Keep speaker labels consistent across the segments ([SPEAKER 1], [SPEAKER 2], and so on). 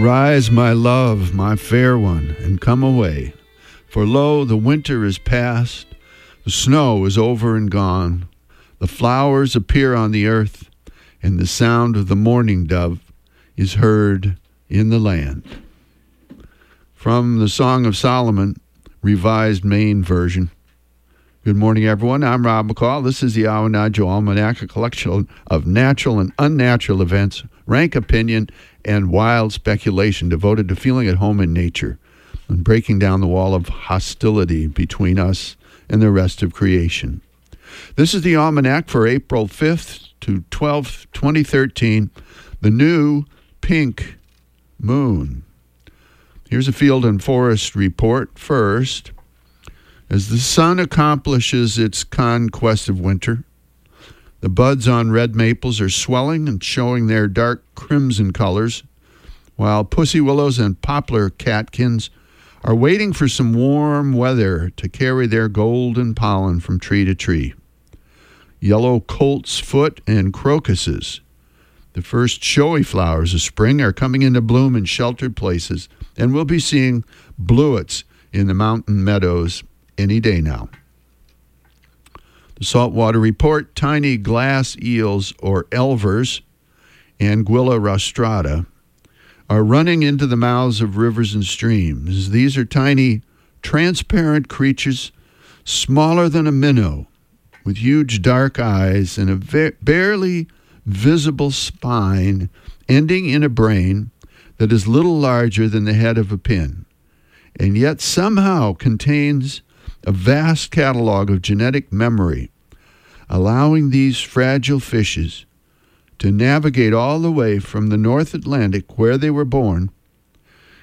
[SPEAKER 1] Arise, my love, my fair one, and come away. For lo, the winter is past, the snow is over and gone, the flowers appear on the earth, and the sound of the mourning dove is heard in the land. From the Song of Solomon, Revised Maine Version. Good morning, everyone. I'm Rob McCall. This is the Awanadjo Almanac, a collection of natural and unnatural events, rank opinion, and wild speculation devoted to feeling at home in nature and breaking down the wall of hostility between us and the rest of creation. This is the Almanac for April 5th to 12th, 2013, the new pink moon. Here's a field and forest report first. As the sun accomplishes its conquest of winter, the buds on red maples are swelling and showing their dark crimson colors, while pussy willows and poplar catkins are waiting for some warm weather to carry their golden pollen from tree to tree. Yellow colt's foot and crocuses, the first showy flowers of spring, are coming into bloom in sheltered places, and we'll be seeing bluets in the mountain meadows any day now. Saltwater report tiny glass eels, or elvers, Anguilla rostrata, are running into the mouths of rivers and streams. These are tiny, transparent creatures, smaller than a minnow, with huge dark eyes and a ve- barely visible spine ending in a brain that is little larger than the head of a pin, and yet somehow contains a vast catalog of genetic memory, allowing these fragile fishes to navigate all the way from the North Atlantic, where they were born,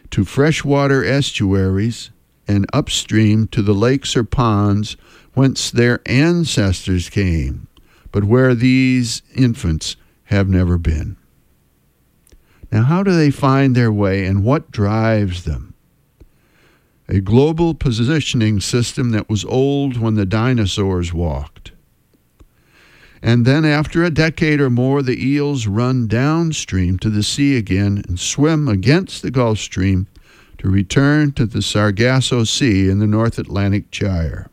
[SPEAKER 1] to freshwater estuaries and upstream to the lakes or ponds whence their ancestors came, but where these infants have never been. Now, how do they find their way and what drives them? A global positioning system that was old when the dinosaurs walked. And then, after a decade or more, the eels run downstream to the sea again and swim against the Gulf Stream to return to the Sargasso Sea in the North Atlantic Gyre.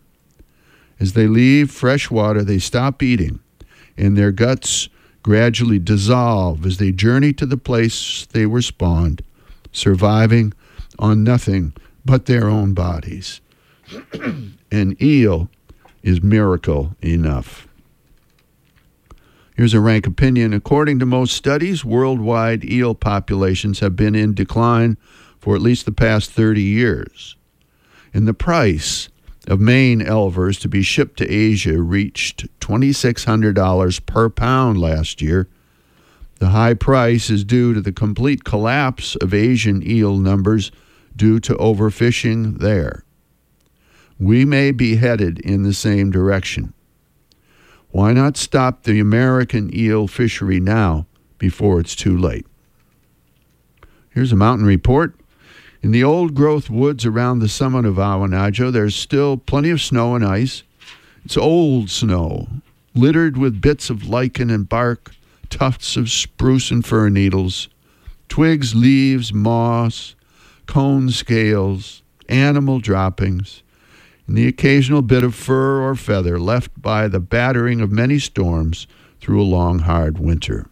[SPEAKER 1] As they leave fresh water, they stop eating, and their guts gradually dissolve as they journey to the place they were spawned, surviving on nothing but their own bodies. An eel is miracle enough. Here's a rank opinion. According to most studies, worldwide eel populations have been in decline for at least the past 30 years. And the price of Maine elvers to be shipped to Asia reached $2,600 per pound last year. The high price is due to the complete collapse of Asian eel numbers due to overfishing there. We may be headed in the same direction. Why not stop the American eel fishery now before it's too late? Here's a mountain report. In the old growth woods around the summit of Awanadjo, there's still plenty of snow and ice. It's old snow, littered with bits of lichen and bark, tufts of spruce and fir needles, twigs, leaves, moss, cone scales, animal droppings, and the occasional bit of fur or feather left by the battering of many storms through a long, hard winter.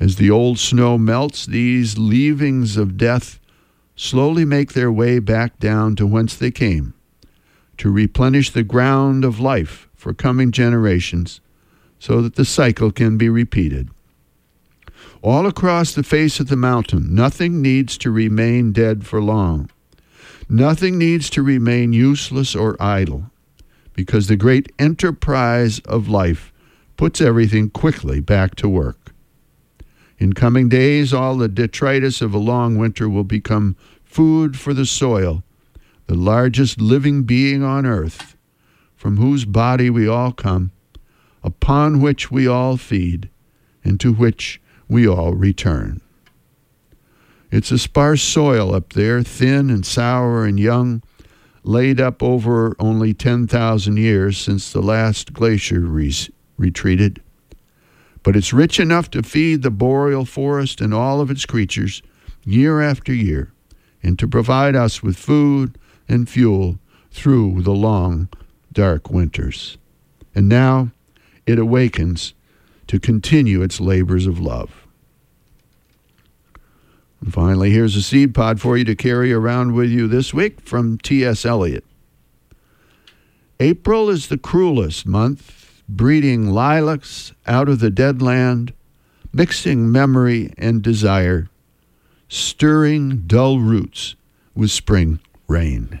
[SPEAKER 1] As the old snow melts, these leavings of death slowly make their way back down to whence they came, to replenish the ground of life for coming generations, so that the cycle can be repeated. All across the face of the mountain, nothing needs to remain dead for long. Nothing needs to remain useless or idle, because the great enterprise of life puts everything quickly back to work. In coming days, all the detritus of a long winter will become food for the soil, the largest living being on earth, from whose body we all come, upon which we all feed, and to which we all return. It's a sparse soil up there, thin and sour and young, laid up over only 10,000 years since the last glacier re- retreated. But it's rich enough to feed the boreal forest and all of its creatures, year after year and to provide us with food and fuel through the long, dark winters. And now it awakens to continue its labors of love. And finally, here's a seed pod for you to carry around with you this week from T.S. Eliot. April is the cruelest month, breeding lilacs out of the dead land, mixing memory and desire, stirring dull roots with spring rain.